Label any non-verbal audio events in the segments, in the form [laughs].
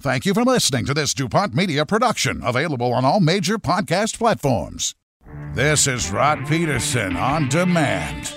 Thank you for listening to this DuPont Media production, available on all major podcast platforms. This is Rod Pedersen on demand.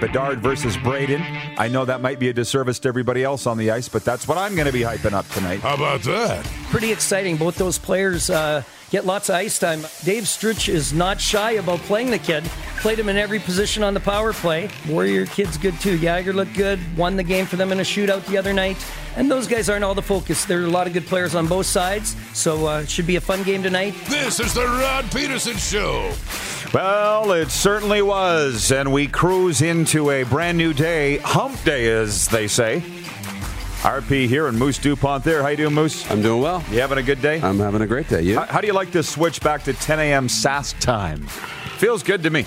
Bedard versus Braden. I know that might be a disservice to everybody else on the ice, but that's what I'm going to be hyping up tonight. How about that? Pretty exciting. Both those players uh, get lots of ice time. Dave Struch is not shy about playing the kid. Played him in every position on the power play. Warrior kid's good too. Yager looked good. Won the game for them in a shootout the other night. And those guys aren't all the focus. There are a lot of good players on both sides, so uh, it should be a fun game tonight. This is the Rod Pedersen Show. Well, it certainly was, and we cruise into a brand new day, hump day, as they say. RP here and Moose DuPont there. How you doing, Moose? I'm doing well. You having a good day? I'm having a great day. You? How, how do you like this switch back to 10 a.m. SAS time? Feels good to me.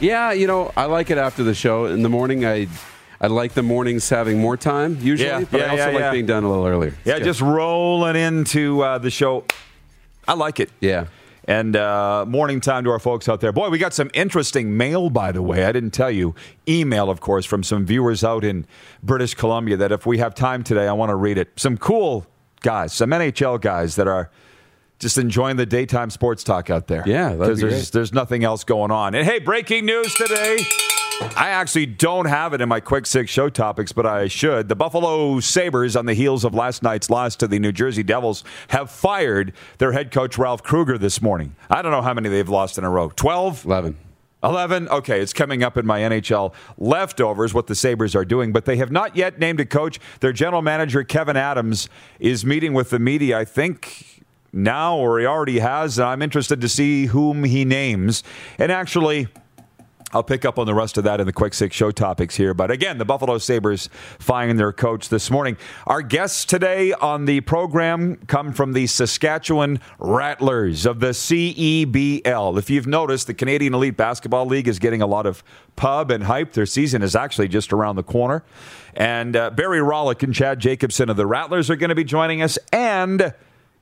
Yeah, you know, I like it after the show. In the morning, I I like the mornings having more time usually, Yeah, but yeah, I also yeah, like being done a little earlier. It's Yeah, good. just rolling into uh, the show. I like it. yeah. And uh, morning time to our folks out there. Boy, we got some interesting mail, by the way. I didn't tell you. Email, of course, from some viewers out in British Columbia that if we have time today, I want to read it. Some cool guys, some NHL guys that are just enjoying the daytime sports talk out there. Yeah, because there's, there's nothing else going on. And hey, breaking news today. I actually don't have it in my quick six show topics, but I should. The Buffalo Sabres, on the heels of last night's loss to the New Jersey Devils, have fired their head coach, Ralph Krueger, this morning. I don't know how many they've lost in a row 12? 11. 11? Okay, it's coming up in my NHL leftovers what the Sabres are doing, but they have not yet named a coach. Their general manager, Kevyn Adams, is meeting with the media, I think now, or he already has. And I'm interested to see whom he names. And actually, I'll pick up on the rest of that in the quick six show topics here. But again, the Buffalo Sabres firing their coach this morning. Our guests today on the program come from the Saskatchewan Rattlers of the CEBL. If you've noticed, the Canadian Elite Basketball League is getting a lot of pub and hype. Their season is actually just around the corner. And uh, Barry Rawlyk and Chad Jacobson of the Rattlers are going to be joining us. And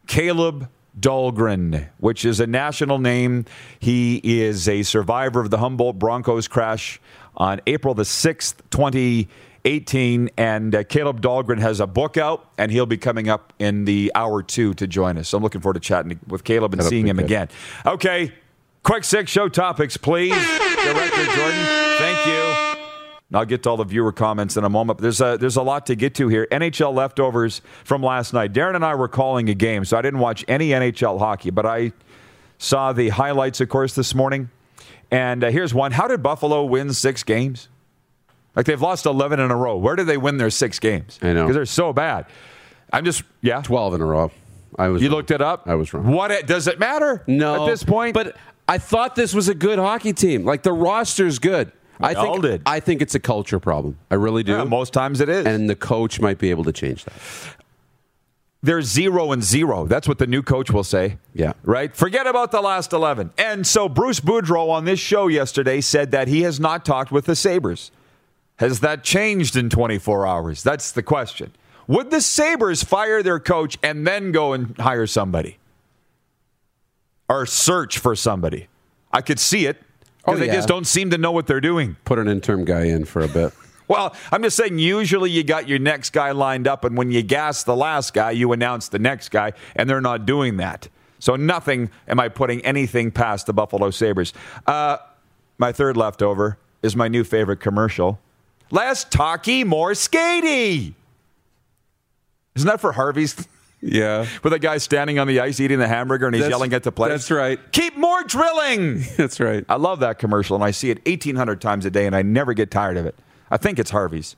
Caleb Dahlgren, which is a national name. He is a survivor of the Humboldt Broncos crash on April the 6th, 2018. And uh, Caleb Dahlgren has a book out, and he'll be coming up in the hour two to join us. So I'm looking forward to chatting with Caleb and That'll seeing him good. again. Okay, quick six show topics, please. Director Jordan, thank you. And I'll get to all the viewer comments in a moment. But there's a, there's a lot to get to here. NHL leftovers from last night. Darren and I were calling a game, so I didn't watch any NHL hockey, but I saw the highlights, of course, this morning. And uh, here's one How did Buffalo win six games? Like they've lost 11 in a row. Where did they win their six games? I know. Because they're so bad. I'm just, yeah. 12 in a row. I was You wrong. looked it up? I was wrong. What it, does it matter? No. At this point? But I thought this was a good hockey team. Like the roster's good. I all think did. I think it's a culture problem. I really do. Yeah, most times it is. and the coach might be able to change that. They're zero and zero. That's what the new coach will say. Yeah. Right? Forget about the last 11. And so Bruce Boudreau on this show yesterday said that he has not talked with the Sabres. Has that changed in 24 hours? That's the question. Would the Sabres fire their coach and then go and hire somebody? Or search for somebody? I could see it Oh, they yeah. just don't seem to know what they're doing. Put an interim guy in for a bit. [laughs] Well, I'm just saying, usually you got your next guy lined up, and when you gas the last guy, you announce the next guy, and they're not doing that. So, nothing am I putting anything past the Buffalo Sabres. Uh, my third leftover is my new favorite commercial. Less talky, more skatey. Isn't that for Harvey's? [laughs] Yeah. With a guy standing on the ice eating the hamburger and he's That's- yelling at the players. that's right. Keep more drilling. [laughs] That's right. I love that commercial, and I see it 1,800 times a day, and I never get tired of it. I think it's Harvey's.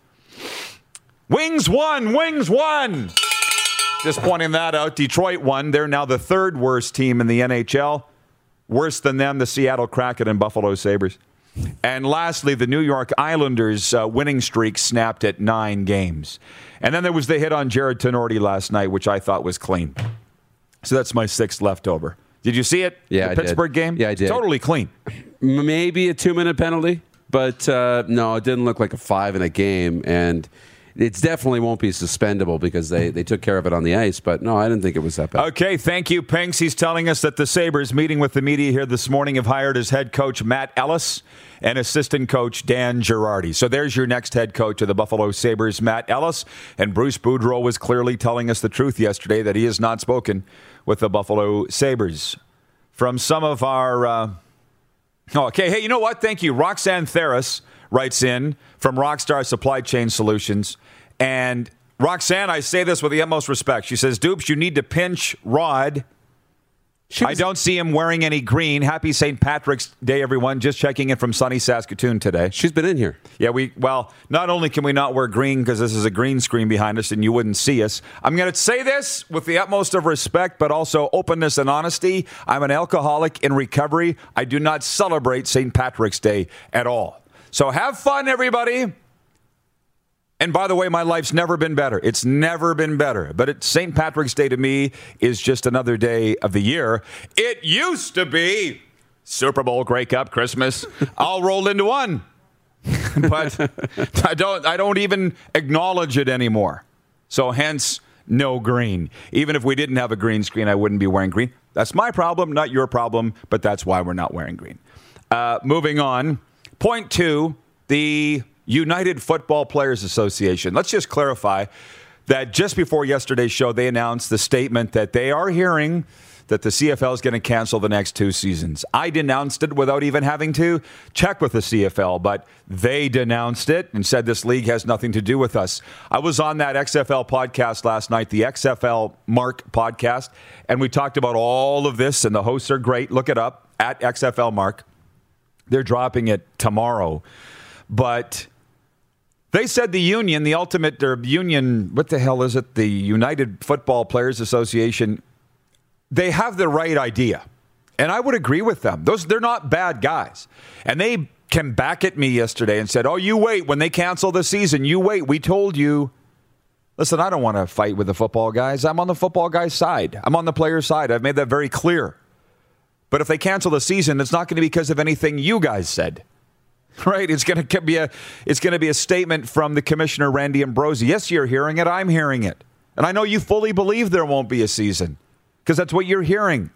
Wings won, Wings won. Just pointing that out. Detroit won. They're now the third worst team in the NHL. Worse than them, the Seattle Kraken and Buffalo Sabres. And lastly, the New York Islanders' uh, winning streak snapped at nine games. And then there was the hit on Jarred Tinordi last night, which I thought was clean. So that's my sixth leftover. Did you see it? Yeah, the I did. Pittsburgh game. Yeah, I did. Totally clean. Maybe a two minute penalty, but uh, no, it didn't look like a five in a game. And it definitely won't be suspendable because they, they took care of it on the ice. But no, I didn't think it was that bad. Okay, thank you, Pinks. He's telling us that the Sabres, meeting with the media here this morning, have hired as head coach Matt Ellis and assistant coach Dan Girardi. So there's your next head coach of the Buffalo Sabres, Matt Ellis. And Bruce Boudreau was clearly telling us the truth yesterday that he has not spoken with the Buffalo Sabres. From some of our. Uh, Oh, okay. Hey, you know what? Thank you. Roxanne Theris writes in from Rockstar Supply Chain Solutions. And Roxanne, I say this with the utmost respect. She says, Dupes, you need to pinch Rod. I don't see him wearing any green. Happy St. Patrick's Day, everyone. Just checking in from sunny Saskatoon today. She's been in here. Yeah, we well, not only can we not wear green because this is a green screen behind us and you wouldn't see us. I'm going to say this with the utmost of respect, but also openness and honesty. I'm an alcoholic in recovery. I do not celebrate St. Patrick's Day at all. So have fun, everybody. And by the way, my life's never been better. It's never been better. But St. Patrick's Day to me is just another day of the year. It used to be Super Bowl, Grey Cup, Christmas, [laughs] all rolled into one. [laughs] but I don't I don't even acknowledge it anymore. So hence no green. Even if we didn't have a green screen, I wouldn't be wearing green. That's my problem, not your problem, but that's why we're not wearing green. Uh, moving on. Point two, the United Football Players Association. Let's just clarify that just before yesterday's show, they announced the statement that they are hearing that the CFL is going to cancel the next two seasons. I denounced it without even having to check with the CFL, but they denounced it and said this league has nothing to do with us. I was on that XFL podcast last night, the XFL Mark podcast, and we talked about all of this, and the hosts are great. Look it up at XFL Mark. They're dropping it tomorrow. But they said the union, the ultimate or union, what the hell is it? The United Football Players Association, they have the right idea. And I would agree with them. Those they're not bad guys. And they came back at me yesterday and said, "Oh, you wait when they cancel the season. You wait. We told you." Listen, I don't want to fight with the football guys. I'm on the football guys' side. I'm on the players' side. I've made that very clear. But if they cancel the season, it's not going to be because of anything you guys said. [laughs] Right? It's going to be a it's going to be a statement from the commissioner Randy Ambrosie. Yes, you're hearing it. I'm hearing it. And I know you fully believe there won't be a season because that's what you're hearing.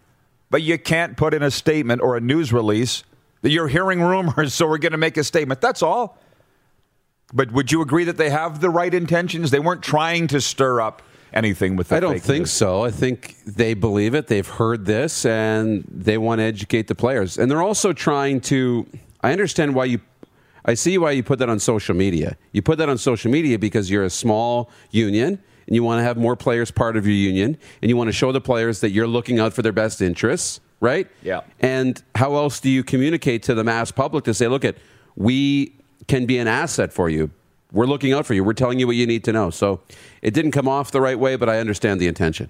But you can't put in a statement or a news release that you're hearing rumors, [laughs] so we're going to make a statement. That's all. But would you agree that they have the right intentions? They weren't trying to stir up anything with that. I don't think news. so. I think they believe it. They've heard this and they want to educate the players. And they're also trying to. I understand why you. I see why you put that on social media. You put that on social media because you're a small union and you want to have more players part of your union and you want to show the players that you're looking out for their best interests, right? Yeah. And how else do you communicate to the mass public to say, look, at we can be an asset for you. We're looking out for you. We're telling you what you need to know. So it didn't come off the right way, but I understand the intention.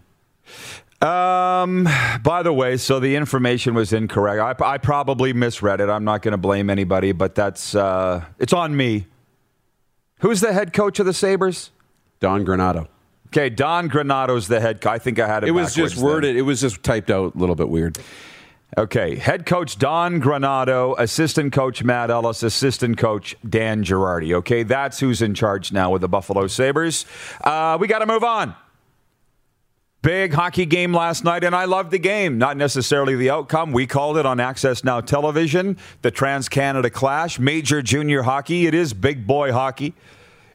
Um, by the way, so the information was incorrect. I, I probably misread it. I'm not going to blame anybody, but that's uh, it's on me. Who's the head coach of the Sabres? Don Granato. Okay, Don Granato's the head. I think I had it. It was just then. worded. It was just typed out a little bit weird. Okay, head coach Don Granato, assistant coach Matt Ellis, assistant coach Dan Girardi. Okay, that's who's in charge now with the Buffalo Sabres. Uh, we got to move on. Big hockey game last night, and I loved the game. Not necessarily the outcome. We called it on Access Now Television, the Trans Canada Clash, major junior hockey. It is big boy hockey.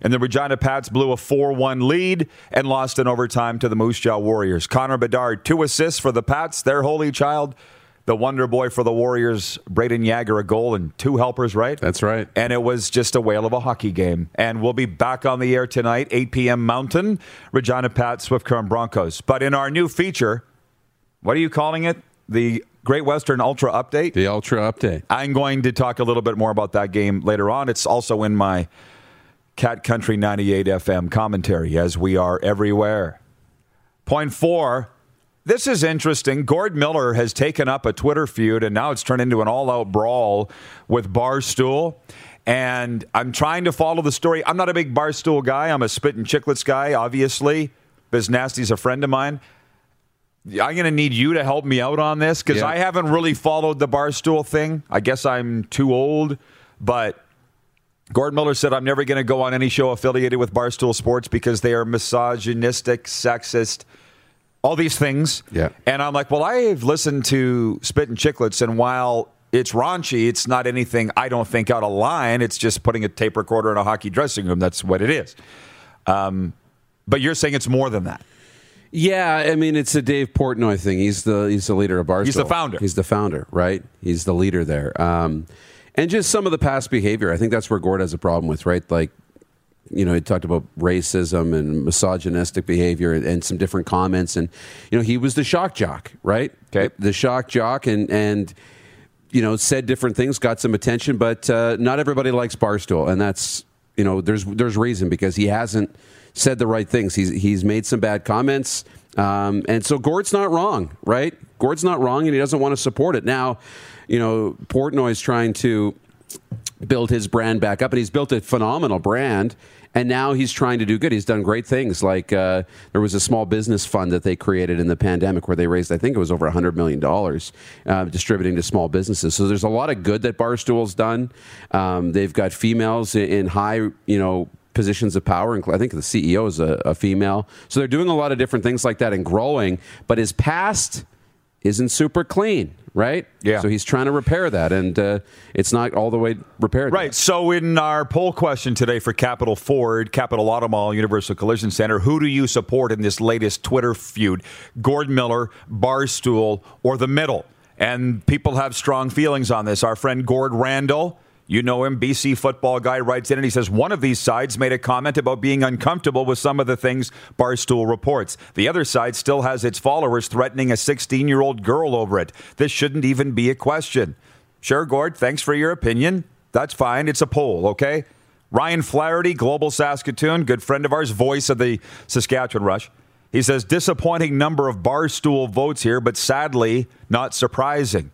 And the Regina Pats blew a 4 1 lead and lost in overtime to the Moose Jaw Warriors. Connor Bedard, two assists for the Pats, their holy child. The wonder boy for the Warriors, Braden Yager, a goal and two helpers, right? That's right. And it was just a whale of a hockey game. And we'll be back on the air tonight, 8 p.m. Mountain, Regina Pat, Swift Current Broncos. But in our new feature, what are you calling it? The Great Western Ultra Update? The Ultra Update. I'm going to talk a little bit more about that game later on. It's also in my Cat Country 98 FM commentary, as we are everywhere. Point four. This is interesting. Gord Miller has taken up a Twitter feud, and now it's turned into an all out brawl with Barstool. And I'm trying to follow the story. I'm not a big Barstool guy. I'm a Spit and Chicklets guy, obviously. Biz Nasty's a friend of mine. I'm going to need you to help me out on this because Yeah. I haven't really followed the Barstool thing. I guess I'm too old, but Gordon Miller said, I'm never going to go on any show affiliated with Barstool Sports because they are misogynistic, sexist, all these things. Yeah. And I'm like, well, I've listened to Spit and Chicklets, and while it's raunchy, it's not anything I don't think out of line. It's just putting a tape recorder in a hockey dressing room. That's what it is. Um, but you're saying it's more than that. Yeah, I mean it's a Dave Portnoy thing. He's the he's the leader of Barstool. He's the founder. He's the founder, right? He's the leader there. Um, and just some of the past behavior. I think that's where Gord has a problem with, right? Like, you know, he talked about racism and misogynistic behavior and, and some different comments, and you know, he was the shock jock, right? Okay. the shock jock, and and you know, said different things, got some attention, but uh, not everybody likes Barstool, and that's you know, there's there's reason because he hasn't said the right things. He's he's made some bad comments, um, and so Gord's not wrong, right? Gord's not wrong, and he doesn't want to support it now. You know, Portnoy's trying to build his brand back up, and he's built a phenomenal brand. And now he's trying to do good. He's done great things. Like uh, there was a small business fund that they created in the pandemic where they raised, I think it was over $100 million, uh, distributing to small businesses. So there's a lot of good that Barstool's done. Um, they've got females in, high, you know, positions of power. I think the CEO is a, a female. So they're doing a lot of different things like that and growing. But his past isn't super clean, right? Yeah. So he's trying to repair that, and uh, it's not all the way repaired. yet. Right. So, in our poll question today for Capital Ford, Capital Auto Mall, Universal Collision Center, who do you support in this latest Twitter feud? Gordon Miller, Barstool, or the middle? And people have strong feelings on this. Our friend Gord Randall, you know him, BC football guy, writes in and he says one of these sides made a comment about being uncomfortable with some of the things Barstool reports. The other side still has its followers threatening a 16 year old girl over it. This shouldn't even be a question. Sure, Gord, thanks for your opinion. That's fine. It's a poll, okay? Ryan Flaherty, Global Saskatoon, good friend of ours, voice of the Saskatchewan Rush. He says, disappointing number of barstool votes here, but sadly, not surprising.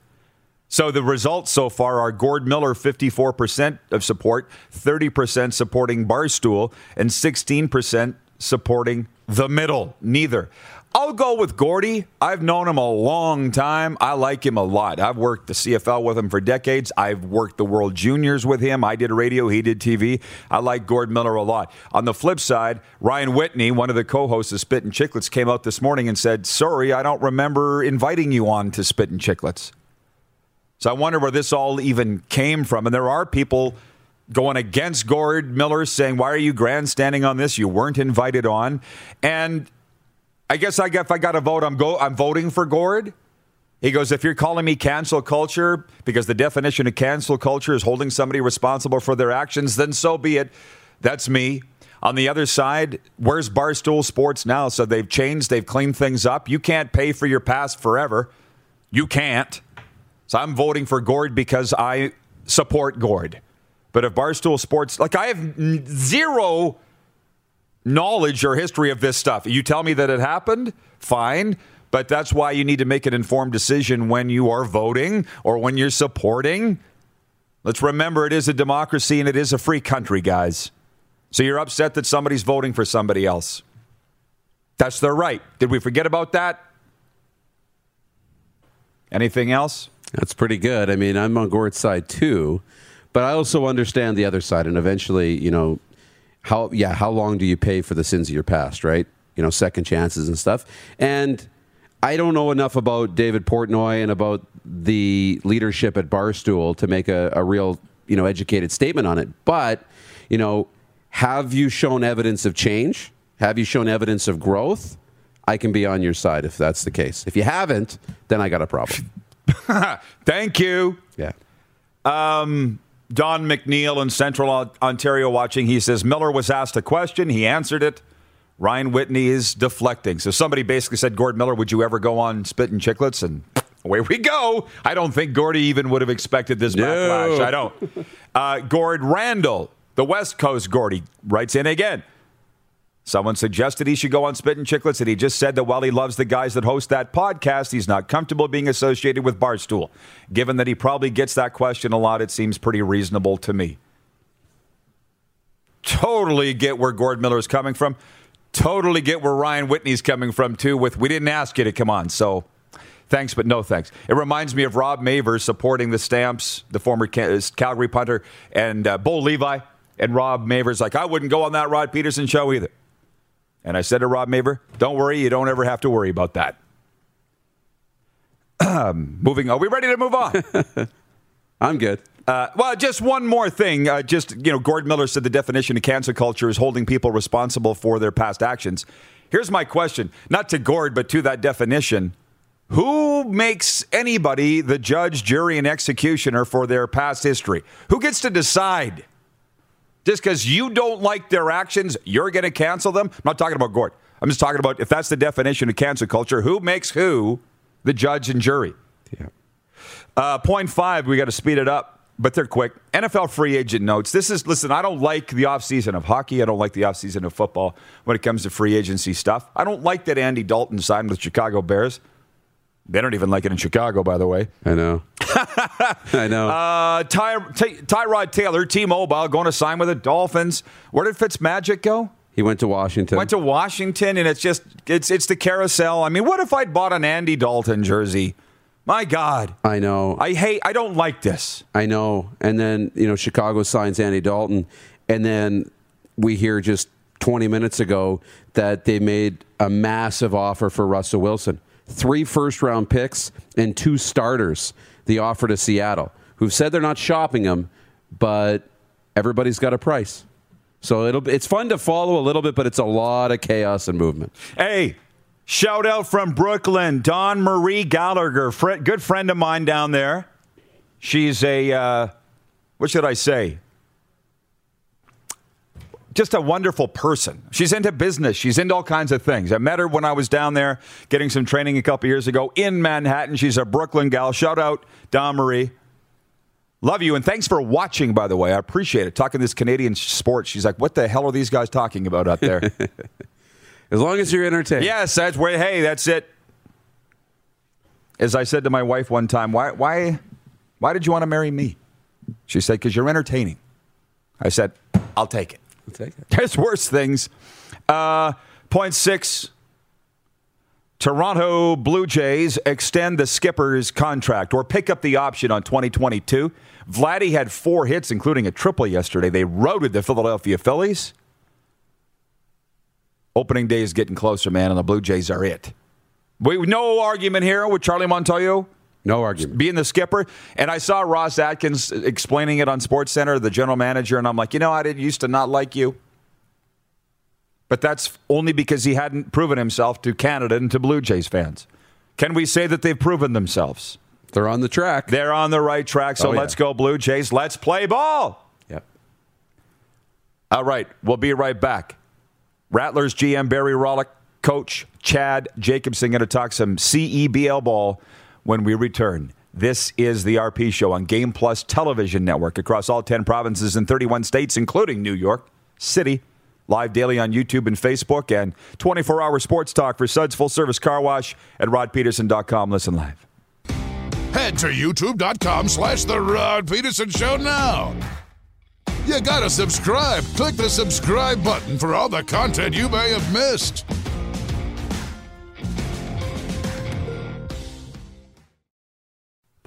So the results so far are Gord Miller, 54% of support, 30% supporting Barstool, and 16% supporting the middle. Neither. I'll go with Gordy. I've known him a long time. I like him a lot. I've worked the CFL with him for decades. I've worked the World Juniors with him. I did radio, he did TV. I like Gord Miller a lot. On the flip side, Ryan Whitney, one of the co-hosts of Spit and Chicklets, came out this morning and said, "Sorry, I don't remember inviting you on to Spit and Chicklets." So I wonder where this all even came from. And there are people going against Gord Miller saying, Why are you grandstanding on this? You weren't invited on. And I guess I, if I got a vote, I'm, go, I'm voting for Gord. He goes, If you're calling me cancel culture, because the definition of cancel culture is holding somebody responsible for their actions, then so be it. That's me. On the other side, where's Barstool Sports now? So they've changed, they've cleaned things up. You can't pay for your past forever. You can't. So I'm voting for Gord because I support Gord. But if Barstool Sports, like I have zero knowledge or history of this stuff. You tell me that it happened, fine. But that's why you need to make an informed decision when you are voting or when you're supporting. Let's remember it is a democracy and it is a free country, guys. So you're upset that somebody's voting for somebody else. That's their right. Did we forget about that? Anything else? That's pretty good. I mean, I'm on Gord's side too, but I also understand the other side. And eventually, you know, how yeah, how long do you pay for the sins of your past, right? You know, second chances and stuff. And I don't know enough about David Portnoy and about the leadership at Barstool to make a, a real, you know, educated statement on it. But, you know, have you shown evidence of change? Have you shown evidence of growth? I can be on your side if that's the case. If you haven't, then I got a problem. [laughs] Thank you. Yeah. Um, Don McNeil in Central Ontario watching. He says Miller was asked a question. He answered it. Ryan Whitney is deflecting. So somebody basically said, Gord Miller, would you ever go on Spit and Chicklets? [laughs] And away we go. I don't think Gordy even would have expected this No. backlash. I don't. [laughs] Uh, Gord Randall, the West Coast Gordy, writes in again. Someone suggested he should go on Spit and Chicklets, and he just said that while he loves the guys that host that podcast, he's not comfortable being associated with Barstool. Given that he probably gets that question a lot, it seems pretty reasonable to me. Totally get where Gord Miller is coming from. Totally get where Ryan Whitney's coming from, too, with we didn't ask you to come on. So thanks, but no thanks. It reminds me of Rob Mavers supporting the Stamps, the former Calgary punter, and uh, Levi. And Rob Mavers like, I wouldn't go on that Rod Pedersen show either. And I said to Rob Maver, don't worry, you don't ever have to worry about that. [clears throat] Moving on. Are we ready to move on? [laughs] I'm good. Uh, well, just one more thing. Uh, just, you know, Gord Miller said the definition of cancel culture is holding people responsible for their past actions. Here's my question not to Gord, but to that definition. Who makes anybody the judge, jury, and executioner for their past history? Who gets to decide? Just because you don't like their actions, you're going to cancel them? I'm not talking about Gord. I'm just talking about if that's the definition of cancel culture, who makes who the judge and jury? Yeah. Uh, point five, we got to speed it up, but they're quick. NFL free agent notes. This is, listen, I don't like the offseason of hockey. I don't like the offseason of football when it comes to free agency stuff. I don't like that Andy Dalton signed with Chicago Bears. They don't even like it in Chicago, by the way. I know. [laughs] I know. Uh, Ty, Ty, Tyrod Taylor, T-Mobile, going to sign with the Dolphins. Where did Fitzmagic go? he went to Washington. Went to Washington, and it's just it's it's the carousel. I mean, what if I'd bought an Andy Dalton jersey? My God, I know. I hate. I don't like this. I know. And then, you know, Chicago signs Andy Dalton. And then we hear just 20 minutes ago that they made a massive offer for Russell Wilson. Three first round picks and two starters, the offer to Seattle, who've said they're not shopping him, but everybody's got a price. So it'll it's fun to follow a little bit, but it's a lot of chaos and movement. Hey, shout out from Brooklyn, Dawn Marie Gallagher, good friend of mine down there. She's a, uh, what should I say? Just a wonderful person. She's into business. She's into all kinds of things. I met her when I was down there getting some training a couple years ago in Manhattan. She's a Brooklyn gal. Shout out, Dawn Marie. Love you, and thanks for watching, by the way. I appreciate it. Talking this Canadian sports. She's like, what the hell are these guys talking about out there? [laughs] As long as you're entertained. Yes, that's where. Hey, that's it. As I said to my wife one time, why, why, why did you want to marry me? She said, "Because you're entertaining." I said, "I'll take it." I'll take it. There's worse things. Uh, point six. Toronto Blue Jays extend the skipper's contract or pick up the option on 2022. Vladdy had four hits, including a triple yesterday. They routed the Philadelphia Phillies. Opening day is getting closer, man, and the Blue Jays are it. We no argument here with Charlie Montoyo No argument. being the skipper. And I saw Ross Atkins explaining it on Sports Center, the general manager, and I'm like, you know, I didn't used to not like you. But that's only because he hadn't proven himself to Canada and to Blue Jays fans. Can we say that they've proven themselves? They're on the track. They're on the right track, so Oh, yeah. let's go, Blue Jays. Let's play ball. Yep. All right, we'll be right back. Rattlers GM Barry Rawlyk, coach Chad Jacobson going to talk some CEBL ball when we return. This is the RP show on Game Plus Television Network across all 10 provinces and 31 states, including New York City. Live daily on YouTube and Facebook, and 24 hour sports talk for Suds Full Service Car Wash at rodpedersen.com. Listen live. Head to youtube.com slash The Rod Pedersen Show now. You gotta subscribe. Click the subscribe button for all the content you may have missed.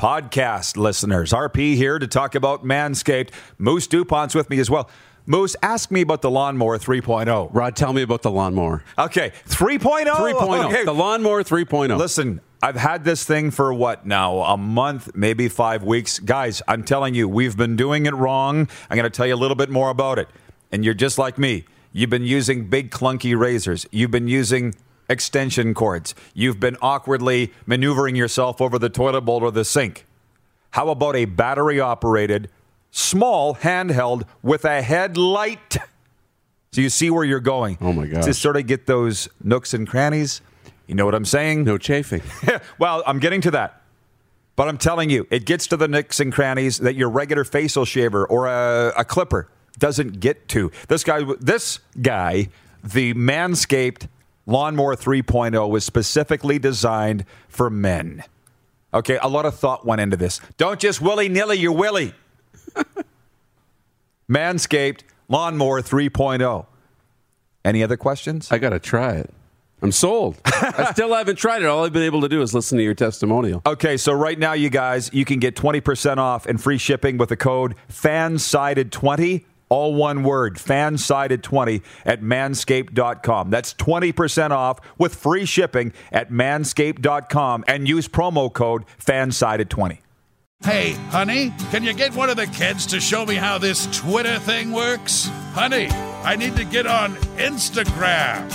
Podcast listeners. RP here to talk about Manscaped. Moose DuPont's with me as well. Moose, ask me about the lawnmower 3.0. Rod, tell me about the lawnmower. Okay, 3.0. 3.0. Okay. The lawnmower 3.0. Listen, I've had this thing for what now? A month, maybe five weeks. Guys, I'm telling you, we've been doing it wrong. I'm going to tell you a little bit more about it. And you're just like me. You've been using big, clunky razors. You've been using extension cords. You've been awkwardly maneuvering yourself over the toilet bowl or the sink. How about a battery operated, small handheld with a headlight? So you see where you're going. Oh my God. To sort of get those nooks and crannies. You know what I'm saying? No chafing. [laughs] well, I'm getting to that. But I'm telling you, it gets to the nooks and crannies that your regular facial shaver or a, a clipper doesn't get to. This guy, this guy, the Manscaped Lawnmower 3.0 was specifically designed for men. Okay, a lot of thought went into this. Don't just willy nilly your willy. [laughs] Manscaped Lawnmower 3.0. Any other questions? I got to try it. I'm sold. [laughs] I still haven't tried it. All I've been able to do is listen to your testimonial. Okay, so right now, you guys, you can get 20% off and free shipping with the code FANSIDED20, all one word, FANSIDED20 at manscaped.com. That's 20% off with free shipping at manscaped.com and use promo code FANSIDED20. Hey, honey, can you get one of the kids to show me how this Twitter thing works? Honey, I need to get on Instagram.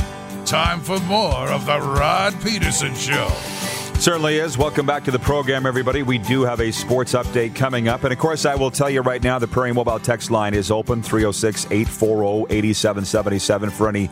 Time for more of the Rod Pedersen Show. Certainly is. Welcome back to the program, everybody. We do have a sports update coming up. And of course, I will tell you right now the Prairie Mobile text line is open 306 840 8777 for any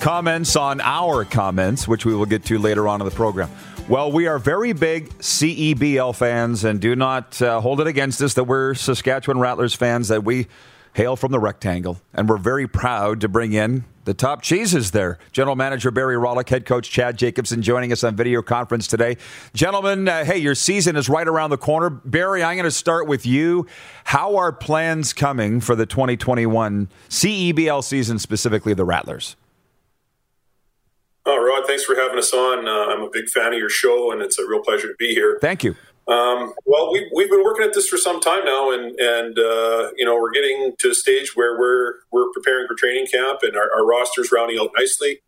comments on our comments, which we will get to later on in the program. Well, we are very big CEBL fans, and do not uh, hold it against us that we're Saskatchewan Rattlers fans, that we hail from the rectangle. And we're very proud to bring in the top cheeses there. General Manager Barry Rawlyk, head coach Chad Jacobson joining us on video conference today. Gentlemen, uh, hey, your season is right around the corner. Barry, I'm going to start with you. How are plans coming for the 2021 CEBL season, specifically the Rattlers? Oh, Rod, thanks for having us on. Uh, I'm a big fan of your show, and it's a real pleasure to be here. Thank you. Um, well, we, we've been working at this for some time now, and and uh, you know we're getting to a stage where we're we're preparing for training camp, and our, our roster's rounding out nicely.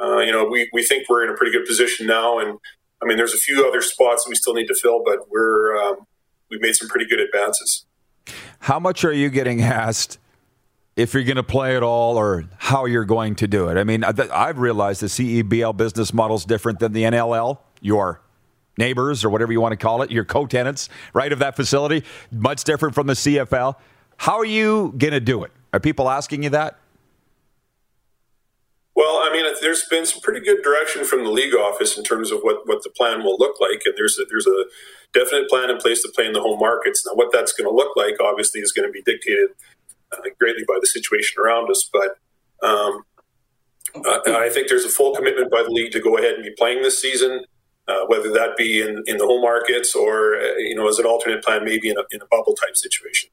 Uh, you know, we, we think we're in a pretty good position now, and I mean, there's a few other spots we still need to fill, but we're um, we've made some pretty good advances. How much are you getting asked if you're going to play at all, or how you're going to do it? I mean, I've realized the CEBL business model is different than the NLL. Your neighbors or whatever you want to call it, your co-tenants, right, of that facility, much different from the CFL. How are you going to do it? Are people asking you that? Well, I mean, there's been some pretty good direction from the league office in terms of what, what the plan will look like, and there's a, there's a definite plan in place to play in the home markets. Now, what that's going to look like, obviously, is going to be dictated uh, greatly by the situation around us. But um, I think there's a full commitment by the league to go ahead and be playing this season uh, whether that be in, in the home markets or uh, you know as an alternate plan, maybe in a, in a bubble type situation.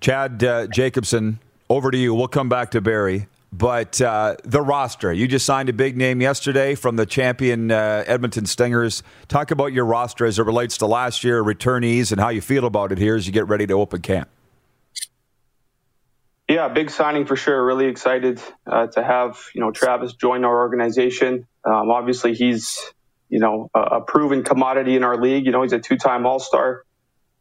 Chad uh, Jacobson, over to you. We'll come back to Barry. But uh, the roster, you just signed a big name yesterday from the champion uh, Edmonton Stingers. Talk about your roster as it relates to last year, returnees, and how you feel about it here as you get ready to open camp. Yeah, big signing for sure. Really excited uh, to have you know Travis join our organization. Um, obviously, he's you know, a, a, proven commodity in our league. You know, he's a two-time All-Star,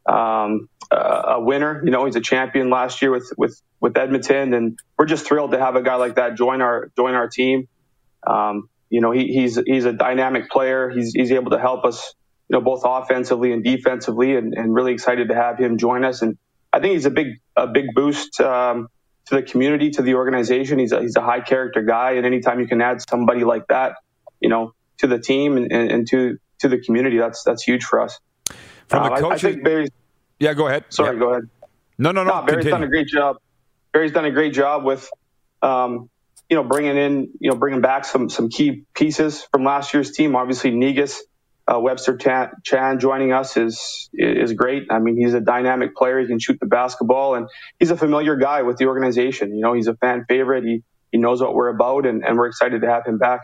um, a winner. You know, he's a champion last year with with with Edmonton, and we're just thrilled to have a guy like that join our join our team. Um, you know, he, he's he's a dynamic player. He's he's able to help us, you know, both offensively and defensively, and, and really excited to have him join us. And I think he's a big a big boost. Um, to the community, to the organization, he's a, he's a high character guy, and anytime you can add somebody like that, you know, to the team and, and, and to to the community. That's that's huge for us. From a coach, uh, I, I Barry's, yeah, go ahead. Sorry, yeah. go ahead. No, no, no. no Barry's continue. done a great job. Barry's done a great job with, um, you know, bringing in, you know, bringing back some some key pieces from last year's team. Obviously, Negus, uh, Webster Chan, Chan joining us is is great. I mean, he's a dynamic player. He can shoot the basketball, and he's a familiar guy with the organization. You know, he's a fan favorite. He he knows what we're about, and, and we're excited to have him back.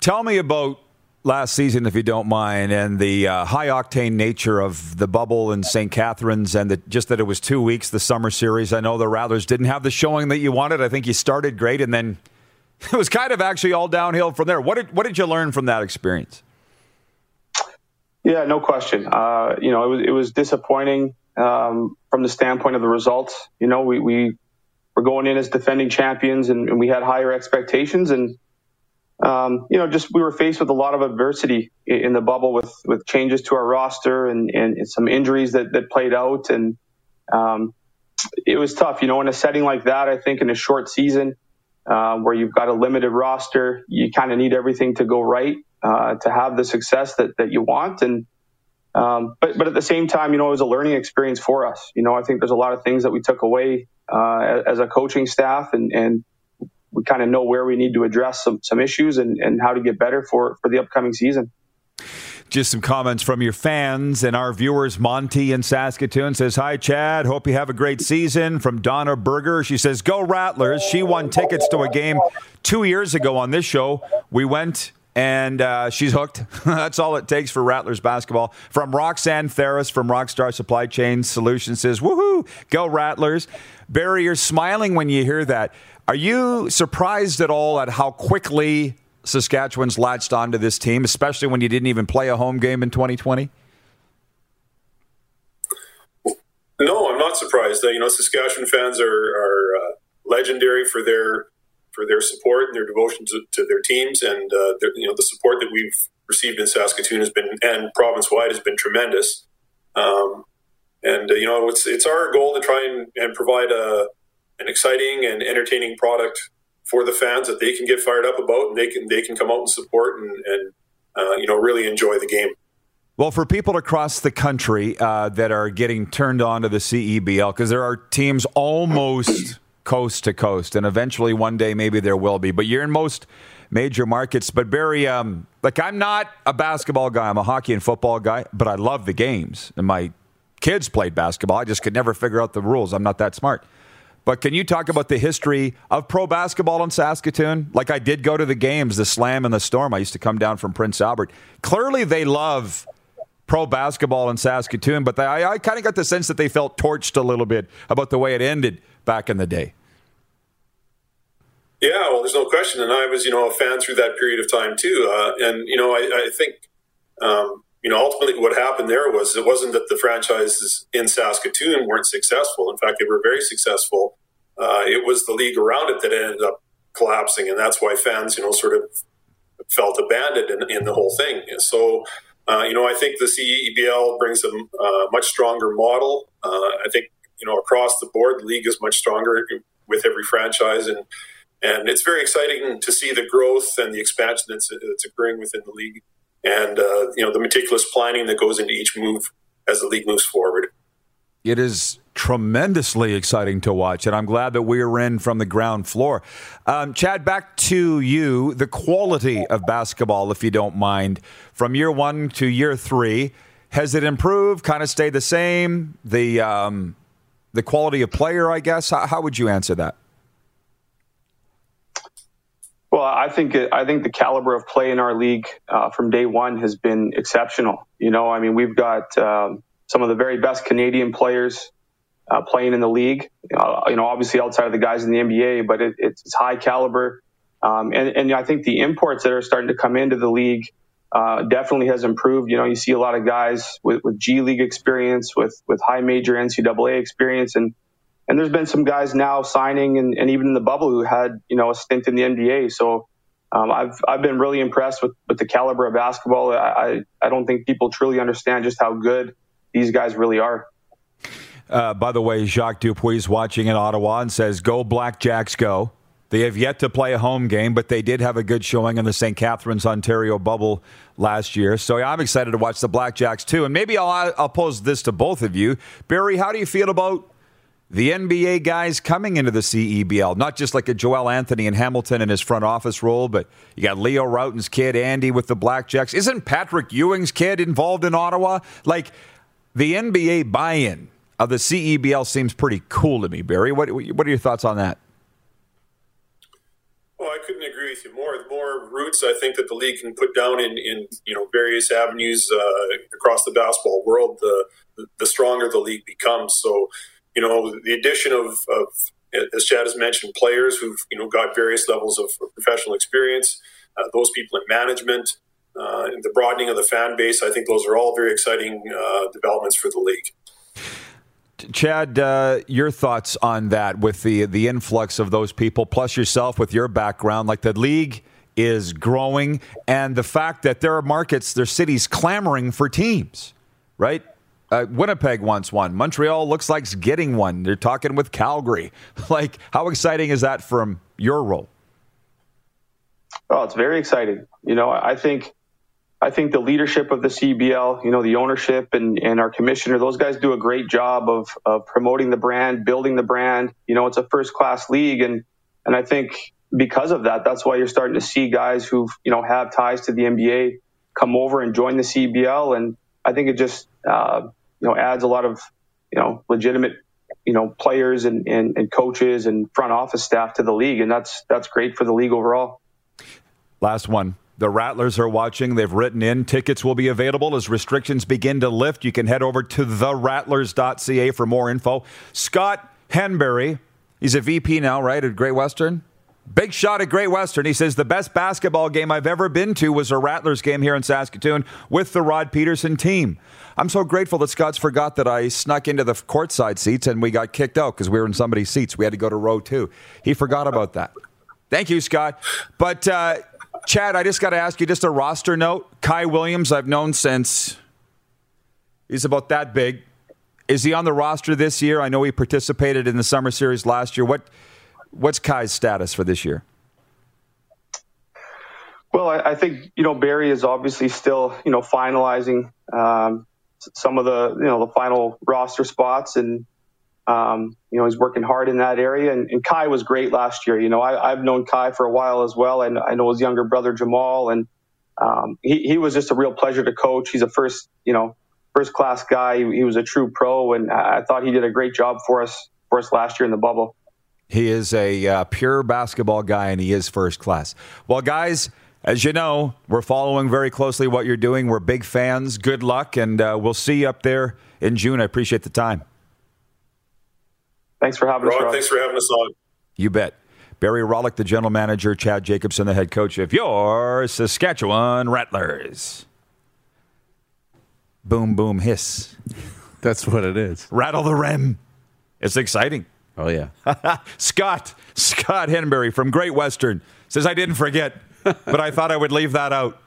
Tell me about last season, if you don't mind, and the uh, high octane nature of the bubble in St. Catharines, and the, just that it was two weeks, the summer series. I know the Rattlers didn't have the showing that you wanted. I think you started great, and then [laughs] it was kind of actually all downhill from there. What did what did you learn from that experience? Yeah, no question. Uh, you know, it was it was disappointing um, from the standpoint of the results. You know, we we were going in as defending champions, and, and we had higher expectations, and um, you know, just we were faced with a lot of adversity in the bubble with with changes to our roster and, and some injuries that, that played out, and um, it was tough. You know, in a setting like that, I think in a short season uh, where you've got a limited roster, you kind of need everything to go right uh, to have the success that that you want, and um, but but at the same time, you know, it was a learning experience for us. You know, I think there's a lot of things that we took away uh, as a coaching staff and and we kind of know where we need to address some, some issues and, and how to get better for, for the upcoming season. Just some comments from your fans and our viewers. Monty in Saskatoon says, Hi, Chad. Hope you have a great season. From Donna Berger, she says, Go Rattlers. She won tickets to a game two years ago on this show. We went and uh, she's hooked. [laughs] That's all it takes for Rattlers basketball. From Roxanne Ferris from Rockstar Supply Chain Solutions says, Woohoo, go Rattlers. Barry, you're smiling when you hear that. Are you surprised at all at how quickly Saskatchewan's latched onto this team, especially when you didn't even play a home game in 2020? No, I'm not surprised. You know, Saskatchewan fans are, are uh, legendary for their for their support and their devotion to, to their teams, and uh, you know the support that we've received in Saskatoon has been and province wide has been tremendous. Um, and uh, you know, it's it's our goal to try and, and provide a an exciting and entertaining product for the fans that they can get fired up about and they can they can come out and support and, and uh, you know really enjoy the game. Well, for people across the country uh, that are getting turned on to the CEBL, because there are teams almost coast to coast, and eventually one day maybe there will be. But you're in most major markets. But Barry, um, like I'm not a basketball guy. I'm a hockey and football guy, but I love the games. And my kids played basketball. I just could never figure out the rules. I'm not that smart. But can you talk about the history of pro basketball in Saskatoon? Like I did go to the games, the Slam and the Storm. I used to come down from Prince Albert. Clearly, they love pro basketball in Saskatoon, but they, I, I kind of got the sense that they felt torched a little bit about the way it ended back in the day. Yeah, well, there's no question, and I was, you know, a fan through that period of time too. Uh, and you know, I, I think, um, you know, ultimately what happened there was it wasn't that the franchises in Saskatoon weren't successful. In fact, they were very successful. Uh, it was the league around it that ended up collapsing, and that's why fans, you know, sort of felt abandoned in, in the whole thing. So, uh, you know, I think the CEBL brings a uh, much stronger model. Uh, I think, you know, across the board, the league is much stronger with every franchise, and and it's very exciting to see the growth and the expansion that's, that's occurring within the league and uh, you know the meticulous planning that goes into each move as the league moves forward. It is tremendously exciting to watch, and I'm glad that we're in from the ground floor. Um, Chad, back to you. The quality of basketball, if you don't mind, from year one to year three, has it improved? Kind of stayed the same? The um, the quality of player, I guess. How, how would you answer that? Well, I think I think the caliber of play in our league uh, from day one has been exceptional. You know, I mean, we've got um, some of the very best Canadian players uh, playing in the league. Uh, you know, obviously outside of the guys in the NBA, but it, it's high caliber. Um, and, and I think the imports that are starting to come into the league uh, definitely has improved. You know, you see a lot of guys with, with G League experience, with with high major NCAA experience, and and there's been some guys now signing and, and even in the bubble who had you know a stint in the NBA. So um, I've I've been really impressed with, with the caliber of basketball. I, I, I don't think people truly understand just how good these guys really are. Uh, by the way, Jacques Dupuis watching in Ottawa and says, "Go Blackjacks, go!" They have yet to play a home game, but they did have a good showing in the St. Catharines, Ontario bubble last year. So I'm excited to watch the Blackjacks too. And maybe I'll, I'll pose this to both of you, Barry. How do you feel about the NBA guys coming into the CEBL, not just like a Joel Anthony and Hamilton in his front office role, but you got Leo Rautins' kid, Andy, with the Blackjacks. Isn't Patrick Ewing's kid involved in Ottawa? Like the NBA buy in of the CEBL seems pretty cool to me, Barry. What, what are your thoughts on that? Well, I couldn't agree with you more. The more roots I think that the league can put down in, in you know various avenues uh, across the basketball world, the the stronger the league becomes. So you know, the addition of, of as Chad has mentioned, players who've you know got various levels of professional experience, uh, those people in management, uh, and the broadening of the fan base. I think those are all very exciting uh, developments for the league. Chad, uh, your thoughts on that with the the influx of those people, plus yourself with your background, like the league is growing, and the fact that there are markets, there are cities clamoring for teams, right? Uh, Winnipeg wants one. Montreal looks like it's getting one. They're talking with Calgary. [laughs] Like, how exciting is that from your role? Oh, it's very exciting. You know, I think I think the leadership of the CBL, you know, the ownership and, and our commissioner, those guys do a great job of, of promoting the brand, building the brand. You know, it's a first class league. And, and I think because of that, that's why you're starting to see guys who, you know, have ties to the NBA come over and join the CBL. And I think it just, uh, you know, adds a lot of, you know, legitimate, you know, players and, and, and coaches and front office staff to the league. And that's, that's great for the league overall. Last one. The Rattlers are watching. They've written in. Tickets will be available as restrictions begin to lift. You can head over to therattlers.ca for more info. Scott Henberry, he's a VP now, right, at Great Western? Big shot at Great Western. He says the best basketball game I've ever been to was a Rattlers game here in Saskatoon with the Rod Pedersen team. I'm so grateful that Scott's forgot that I snuck into the courtside seats and we got kicked out because we were in somebody's seats. We had to go to row two. He forgot about that. Thank you, Scott. But uh, Chad, I just got to ask you just a roster note. Kai Williams, I've known since he's about that big. Is he on the roster this year? I know he participated in the summer series last year. What what's Kai's status for this year? Well, I, I think you know Barry is obviously still you know finalizing um, some of the you know the final roster spots, and um, you know, he's working hard in that area. And, and Kai was great last year. You know, I, have known Kai for a while as well. And I know his younger brother Jamal, and um, he, he was just a real pleasure to coach. He's a first, you know, first class guy. He, he was a true pro, and I thought he did a great job for us for us last year in the bubble. He is a uh, pure basketball guy, and he is first class. Well, guys. As you know, we're following very closely what you're doing. We're big fans. Good luck, and uh, we'll see you up there in June. I appreciate the time. Thanks for having Ron, us, Ron. Thanks for having us on. You bet. Barry Rawlyk, the general manager, Chad Jacobson, the head coach of your Saskatchewan Rattlers. Boom, boom, hiss. That's what it is. Rattle the rim. It's exciting. Oh, yeah. [laughs] Scott, Scott Henberry from Great Western says, I didn't forget, but I thought I would leave that out.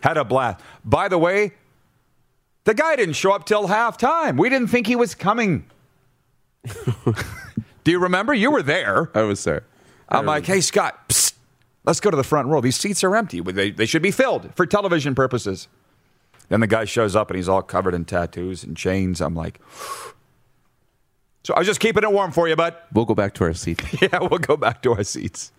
Had a blast. By the way, the guy didn't show up till halftime. We didn't think he was coming. [laughs] Do you remember? You were there. I was there. I'm like, hey, Scott, psst, let's go to the front row. These seats are empty. They, they should be filled for television purposes. Then the guy shows up and he's all covered in tattoos and chains. I'm like, so I was just keeping it warm for you, bud. We'll go back to our seats. [laughs] yeah, we'll go back to our seats.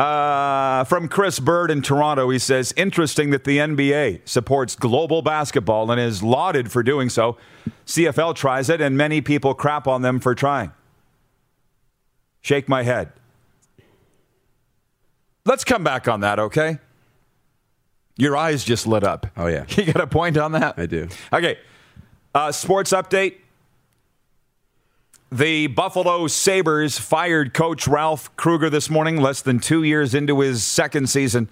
Uh, from Chris Bird in Toronto, he says, interesting that the NBA supports global basketball and is lauded for doing so. CFL tries it, and many people crap on them for trying. Shake my head. Let's come back on that, okay? Your eyes just lit up. Oh, yeah. [laughs] You got a point on that? I do. Okay. Uh, sports update. The Buffalo Sabres fired coach Ralph Krueger this morning, less than two years into his second season,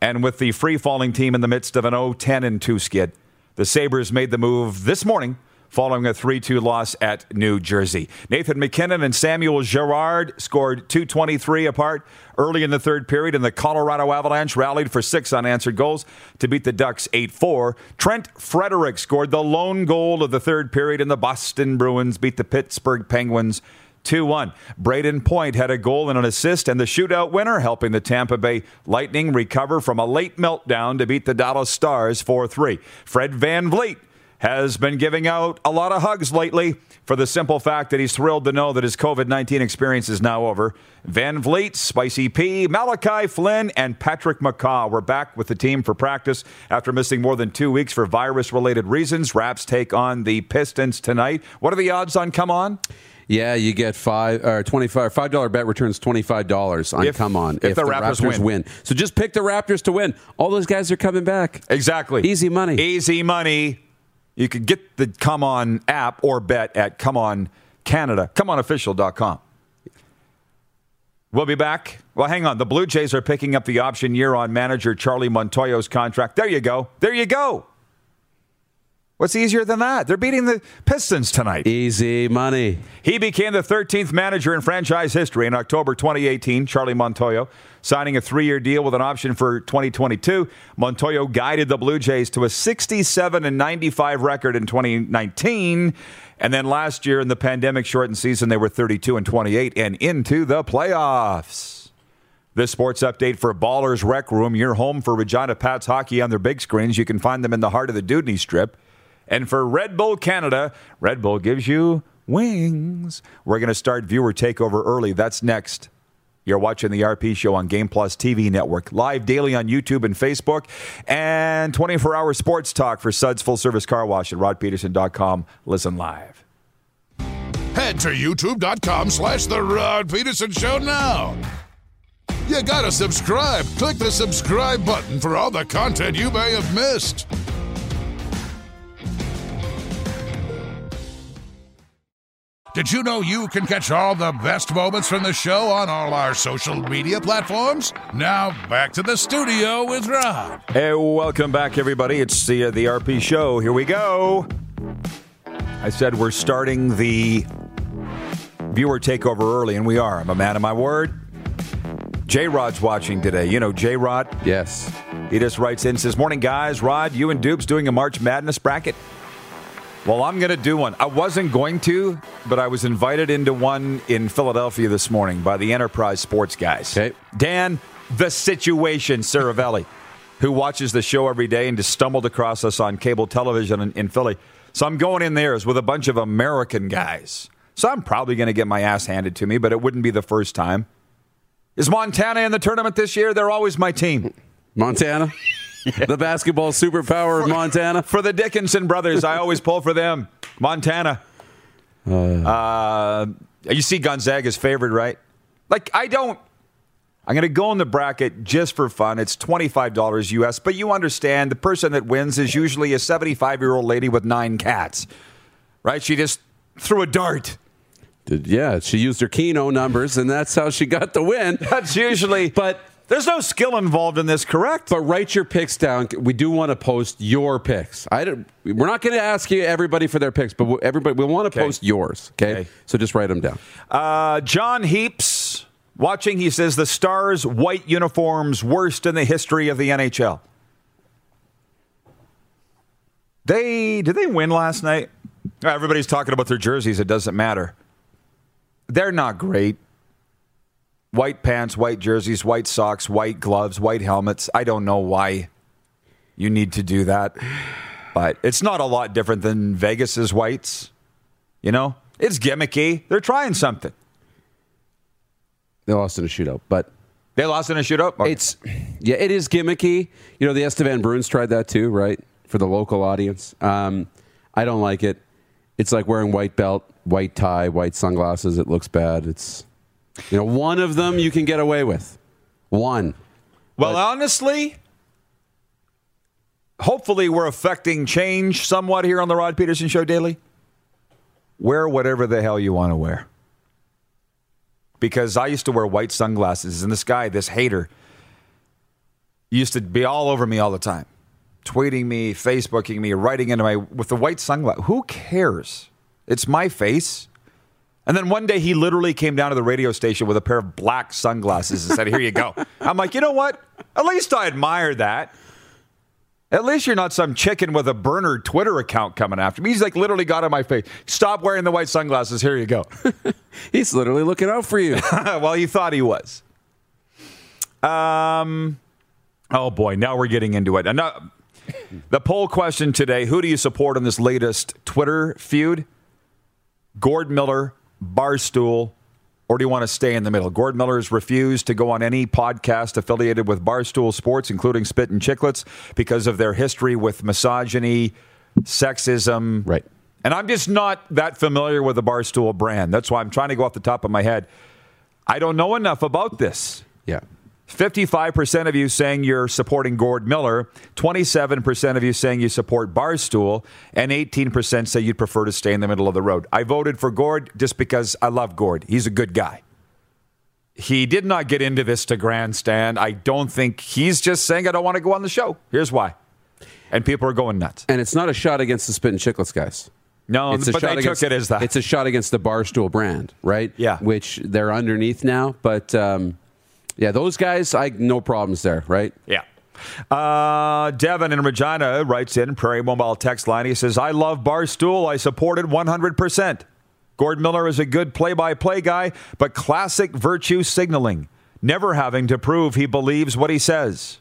and with the free falling team in the midst of an 0 10 and 2 skid. The Sabres made the move this morning following a 3 2 loss at New Jersey. Nathan MacKinnon and Samuel Girard scored 223 apart early in the third period, and the Colorado Avalanche rallied for six unanswered goals to beat the Ducks 8 4. Trent Frederic scored the lone goal of the third period, and the Boston Bruins beat the Pittsburgh Penguins 2 1. Brayden Point had a goal and an assist, and the shootout winner, helping the Tampa Bay Lightning recover from a late meltdown to beat the Dallas Stars 4 3. Fred VanVleet has been giving out a lot of hugs lately for the simple fact that he's thrilled to know that his COVID 19 experience is now over. VanVleet, Spicy P, Malachi Flynn, and Patrick McCaw were back with the team for practice after missing more than two weeks for virus related reasons. Raps take on the Pistons tonight. What are the odds on come on? Yeah, you get five uh, or twenty-five. Five dollar bet returns twenty-five dollars on If- come on if the Raptors win. So just pick the Raptors to win. All those guys are coming back. Exactly. Easy money. Easy money. You could get the Come On app or bet at Come On Canada, ComeOnOfficial.com. We'll be back. Well, hang on. The Blue Jays are picking up the option year on manager Charlie Montoyo's contract. There you go. There you go. What's easier than that? They're beating the Pistons tonight. Easy money. He became the 13th manager in franchise history in October 2018, Charlie Montoyo, signing a three year deal with an option for 2022. Montoyo guided the Blue Jays to a 67 and 95 record in 2019. And then last year in the pandemic shortened season, they were 32 and 28 and into the playoffs. This sports update for Ballers Rec Room, your home for Regina Pats hockey on their big screens. You can find them in the heart of the Dewdney Strip. And for Red Bull Canada, Red Bull gives you wings. We're going to start viewer takeover early. That's next. You're watching the RP show on Game Plus TV network, live daily on YouTube and Facebook, and 24 hour sports talk for Suds Full Service Car Wash at rodpedersen.com. Listen live. Head to youtube.com slash The Rod Pedersen Show now. You gotta subscribe. Click the subscribe button for all the content you may have missed. Did you know you can catch all the best moments from the show on all our social media platforms? Now back to the studio with Rod. Hey, welcome back, everybody. It's the uh, the RP show. Here we go. I said we're starting the viewer takeover early, and we are. I'm a man of my word. J Rod's watching today. You know J Rod. Yes. He just writes in says, "Morning, guys. Rod, you and Dupes doing a March Madness bracket." Well, I'm going to do one. I wasn't going to, but I was invited into one in Philadelphia this morning by the Enterprise Sports guys. Okay. Dan, the situation, Saravelli, who watches the show every day and just stumbled across us on cable television in, in Philly. So I'm going in there with a bunch of American guys. So I'm probably going to get my ass handed to me, but it wouldn't be the first time. Is Montana in the tournament this year? They're always my team. Montana? [laughs] The basketball superpower of Montana? For the Dickinson brothers, I always pull for them. Montana. Uh, you see Gonzaga's favored, right? Like, I don't. I'm going to go in the bracket just for fun. It's $25 US, but you understand the person that wins is usually a 75 year old lady with nine cats, right? She just threw a dart. Did- Yeah, she used her Keno numbers, and that's how she got the win. That's usually. But there's no skill involved in this, correct? but write your picks down. We do want to post your picks. I don't, we're not going to ask you everybody for their picks, but everybody we want to Okay. post yours. Okay? Okay. so just write them down. Uh, John Heaps watching. He says the Stars' white uniforms worst in the history of the NHL. They did they win last night? Everybody's talking about their jerseys. It doesn't matter. They're not great. White pants, white jerseys, white socks, white gloves, white helmets. I don't know why you need to do that, but it's not a lot different than Vegas's whites. You know, it's gimmicky. They're trying something. They lost in a shootout, but They lost in a shootout. Okay. it's yeah, it is gimmicky. You know, the Estevan Bruins tried that too, right? For the local audience. Um, I don't like it. It's like wearing white belt, white tie, white sunglasses. It looks bad. It's you know, one of them you can get away with. One. well, honestly, hopefully we're affecting change somewhat here on the Rod Pedersen Show Daily. Wear whatever the hell you want to wear. Because I used to wear white sunglasses, and this guy, this hater, used to be all over me all the time, tweeting me, Facebooking me, writing into my with the white sunglasses. Who cares? It's my face. And then one day he literally came down to the radio station with a pair of black sunglasses and said, Here you go. [laughs] I'm like, you know what? At least I admire that. At least you're not some chicken with a burner Twitter account coming after me. He's like literally got on my face. Stop wearing the white sunglasses. Here you go. [laughs] He's literally looking out for you. [laughs] well, he thought he was. Um, oh boy, now we're getting into it. The poll question today: Who do you support in this latest Twitter feud? Gord Miller, Barstool, or do you want to stay in the middle? Gord Miller has refused to go on any podcast affiliated with Barstool Sports, including Spit and Chicklets, because of their history with misogyny, sexism. Right. And I'm just not that familiar with the Barstool brand. That's why I'm trying to go off the top of my head. I don't know enough about this. yeah. 55% of you saying you're supporting Gord Miller, 27% of you saying you support Barstool, and 18% say you'd prefer to stay in the middle of the road. I voted for Gord just because I love Gord. He's a good guy. He did not get into this to grandstand. I don't think he's just saying, I don't want to go on the show. Here's why. and people are going nuts. And it's not a shot against the Spit and Chicklets guys. No, it's a but shot they against, took it as that. It's a shot against the Barstool brand, right? Yeah. Which they're underneath now. But um, yeah, those guys, I no problems there, right? Yeah. Uh, Devin in Regina writes in Prairie Mobile text line. He says, I love Barstool. I support it 100%. Gord Miller is a good play by play guy, but classic virtue signaling, never having to prove he believes what he says.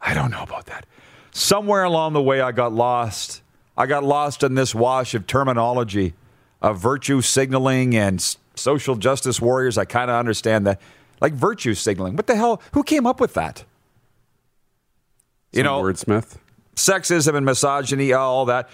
I don't know about that. Somewhere along the way, I got lost. I got lost in this wash of terminology of virtue signaling and social justice warriors. I kind of understand that. Like virtue signaling. What the hell? Who came up with that? You know, wordsmith. sexism and misogyny, all that.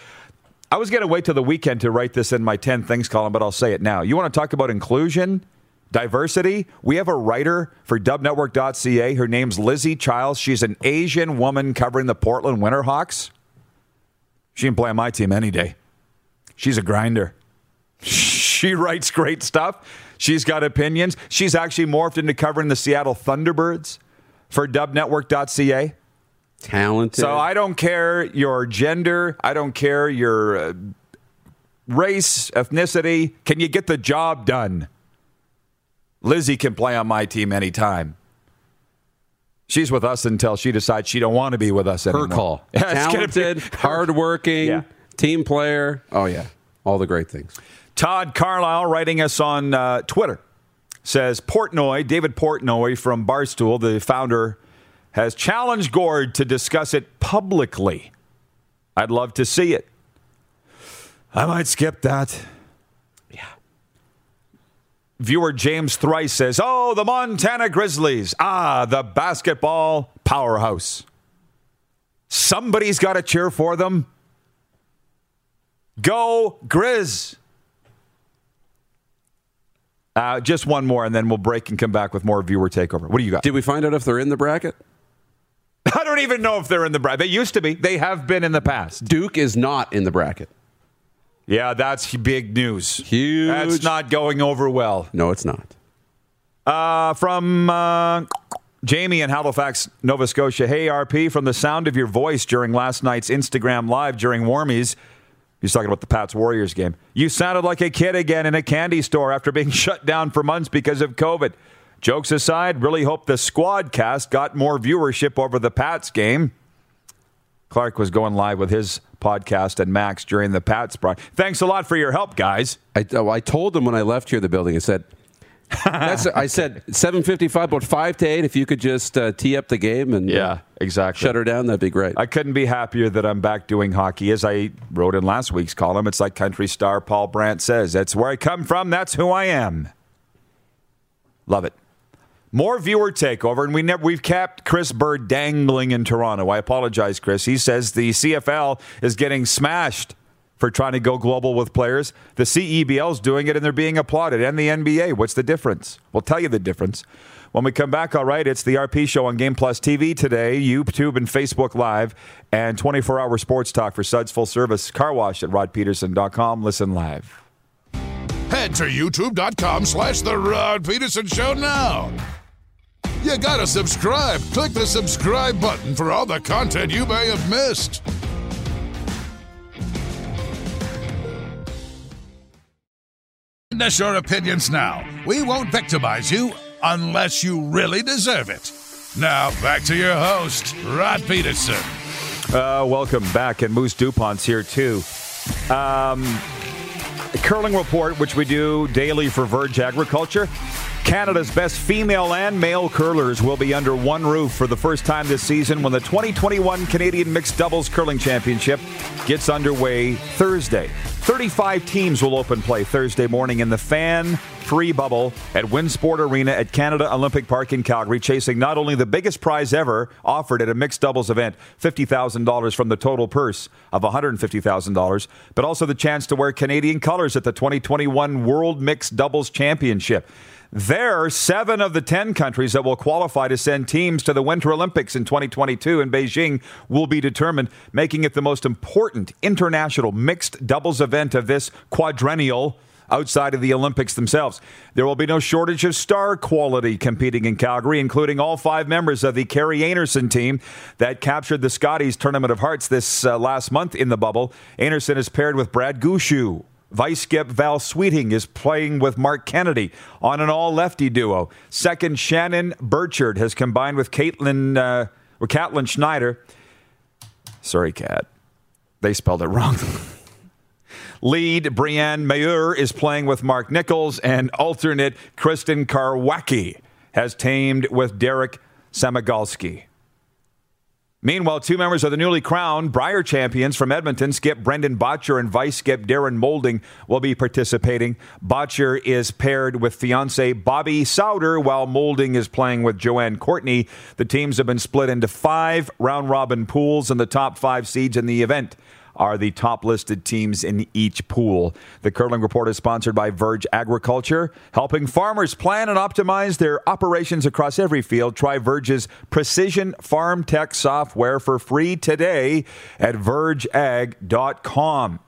I was going to wait till the weekend to write this in my 10 things column, but I'll say it now. You want to talk about inclusion, diversity? We have a writer for dubnetwork.ca. Her name's Lizzie Childs. She's an Asian woman covering the Portland Winterhawks. She can play on my team any day. She's a grinder. [laughs] She writes great stuff. She's got opinions. She's actually morphed into covering the Seattle Thunderbirds for dubnetwork.ca. Talented. So I don't care your gender. I don't care your uh, race, ethnicity. Can you get the job done? Lizzie can play on my team anytime. She's with us until she decides she don't want to be with us her anymore. call. [laughs] Yeah, it's be- Talented, hardworking, Yeah. team player. Oh yeah, all the great things. Todd Carlisle writing us on uh, Twitter says Portnoy, David Portnoy from Barstool, the founder, has challenged Gord to discuss it publicly. I'd love to see it. I might skip that. Yeah. Viewer James Thrice says, Oh, the Montana Grizzlies. Ah, the basketball powerhouse. Somebody's got to cheer for them. Go Grizz. Uh, just one more, and then we'll break and come back with more viewer takeover. What do you got? Did we find out if they're in the bracket? [laughs] I don't even know if they're in the bracket. They used to be. They have been in the past. Duke is not in the bracket. Yeah, that's big news. Huge. That's not going over well. No, it's not. Uh, from uh, Jamie in Halifax, Nova Scotia. Hey, RP, from the sound of your voice during last night's Instagram Live during Warmies, he's talking about the Pats Warriors game. You sounded like a kid again in a candy store after being [laughs] shut down for months because of COVID. Jokes aside, really hope the squad cast got more viewership over the Pats game. Clark was going live with his podcast and Max during the Pats. Bri- Thanks a lot for your help, guys. I, oh, I told them when I left here the building. I said, that's, I [laughs] said seven fifty five, about five to eight. If you could just uh, tee up the game and uh, exactly. shut her down, that'd be great. I couldn't be happier that I'm back doing hockey. As I wrote in last week's column, it's like country star Paul Brandt says that's where I come from, that's who I am. Love it. More viewer takeover, and we never we've kept Chris Bird dangling in Toronto. I apologize, Chris. He says the CFL is getting smashed for trying to go global with players. The CEBL is doing it, and they're being applauded. And the NBA. What's the difference? We'll tell you the difference when we come back. All right, it's the RP Show on Game Plus TV today, YouTube and Facebook Live, and 24-hour sports talk for Suds Full Service Car Wash at rodpedersen.com. Listen live. Head to youtube.com slash The Rod Pedersen Show now. You gotta subscribe. Click the subscribe button for all the content you may have missed. Witness your opinions now. We won't victimize you unless you really deserve it. Now, back to your host, Rod Pedersen. Uh, welcome back, and Moose DuPont's here too. Um, curling report, which we do daily for Verge Agriculture. Canada's best female and male curlers will be under one roof for the first time this season when the 2021 Canadian Mixed Doubles Curling Championship gets underway Thursday. 35 teams will open play Thursday morning in the fan free bubble at Winsport Arena at Canada Olympic Park in Calgary, chasing not only the biggest prize ever offered at a mixed doubles event, $50,000 from the total purse of $150,000, but also the chance to wear Canadian colors at the 2021 World Mixed Doubles Championship. There, seven of the 10 countries that will qualify to send teams to the Winter Olympics in 2022 in Beijing will be determined, making it the most important international mixed doubles event of this quadrennial outside of the Olympics themselves. There will be no shortage of star quality competing in Calgary, including all five members of the Kerri Einarson team that captured the Scotties Tournament of Hearts this uh, last month in the bubble. Einarson is paired with Brad Gushue. Vice skip Val Sweeting is playing with Mark Kennedy on an all lefty duo. Second, Shannon Birchard has combined with Caitlin, uh, or Catlin Schneider. Sorry, Cat. They spelled it wrong. [laughs] Lead Briane Meilleur is playing with Mark Nichols, and alternate Krysten Karwacki has tamed with Derek Samagalski. Meanwhile, two members of the newly crowned Brier champions from Edmonton, skip Brendan Bottcher and vice skip Darren Moulding, will be participating. Bottcher is paired with fiance Bobbie Sauder, while Moulding is playing with Joanne Courtney. The teams have been split into five round robin pools, and the top five seeds in the event are the top listed teams in each pool. The Curling Report is sponsored by Verge Agriculture, helping farmers plan and optimize their operations across every field. Try Verge's precision farm tech software for free today at vergeag.com.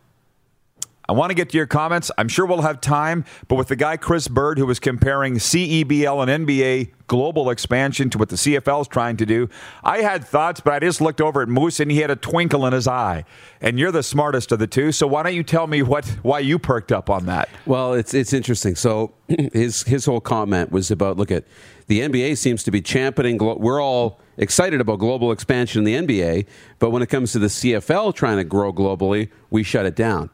I want to get to your comments. I'm sure we'll have time, but with the guy Chris Bird who was comparing CEBL and NBA global expansion to what the CFL is trying to do, I had thoughts, but I just looked over at Moose and he had a twinkle in his eye. And you're the smartest of the two, so why don't you tell me what why you perked up on that? Well, it's it's interesting. So [clears throat] his his whole comment was about look at the NBA seems to be championing. We're all excited about global expansion in the NBA, but when it comes to the CFL trying to grow globally, we shut it down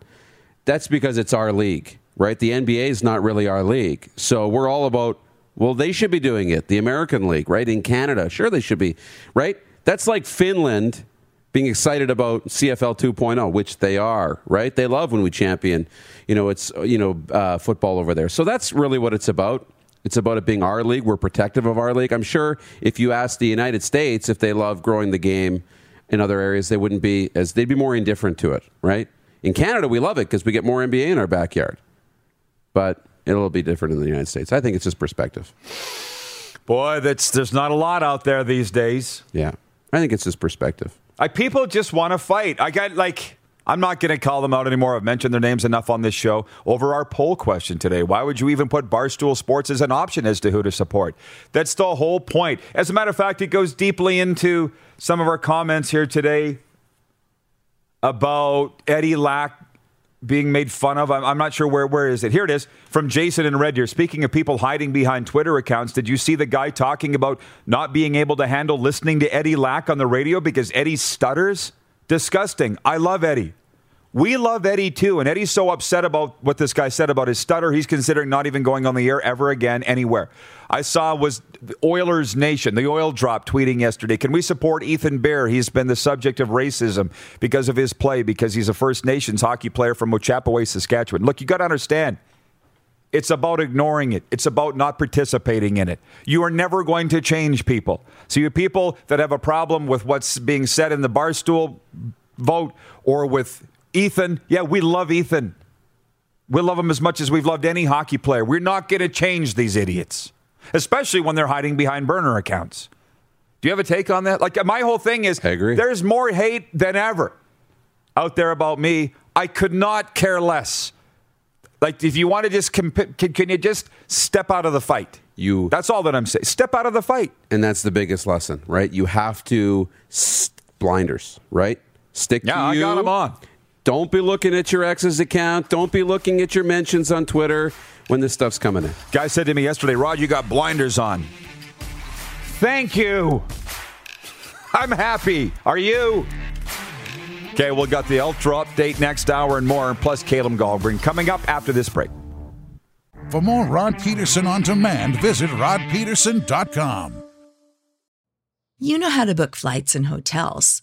that's because it's our league, right? The NBA is not really our league. So we're all about, well, they should be doing it. The American League, right? In Canada, sure they should be, right? That's like Finland being excited about CFL 2.0, which they are, right? They love when we champion, you know, it's, you know, uh, football over there. So that's really what it's about. It's about it being our league. We're protective of our league. I'm sure if you ask the United States if they love growing the game in other areas, they wouldn't be as, they'd be more indifferent to it, right? In Canada, we love it because we get more NBA in our backyard. But it'll be different in the United States. I think it's just perspective. Boy, that's there's not a lot out there these days. Yeah, I think it's just perspective. Like people just want to fight. I got like I'm not going to call them out anymore. I've mentioned their names enough on this show. Over our poll question today, why would you even put Barstool Sports as an option as to who to support? That's the whole point. As a matter of fact, it goes deeply into some of our comments here today about Eddie Lack being made fun of. I'm, I'm, not sure where where is it. Here it is from Jason and Red Deer. Speaking of people hiding behind Twitter accounts, did you see the guy talking about not being able to handle listening to Eddie Lack on the radio because Eddie stutters? Disgusting. I love Eddie. We love Eddie too, and Eddie's so upset about what this guy said about his stutter, he's considering not even going on the air ever again anywhere. I saw was Oilers Nation, the oil drop tweeting yesterday. Can we support Ethan Bear? He's been the subject of racism because of his play, because he's a First Nations hockey player from Ochapowace, Saskatchewan. Look, you got to understand. It's about ignoring it. It's about not participating in it. You are never going to change people. So, you people that have a problem with what's being said in the barstool vote or with Ethan, yeah, we love Ethan. We love him as much as we've loved any hockey player. We're not going to change these idiots, especially when they're hiding behind burner accounts. Do you have a take on that? Like, my whole thing is I agree. there's more hate than ever out there about me. I could not care less. Like, if you want to just, comp- can, can you just step out of the fight? You. That's all that I'm saying. Step out of the fight. And that's the biggest lesson, right? You have to st- blinders, right? Stick yeah, to you. I got them on. Don't be looking at your ex's account. Don't be looking at your mentions on Twitter when this stuff's coming in. Guy said to me yesterday, Rod, you got blinders on. Thank you. I'm happy. Are you? Okay, we'll got the Ultra update next hour and more, plus Caleb Goldring coming up after this break. For more Rod Pedersen on demand, visit rodpedersen.com. You know how to book flights and hotels.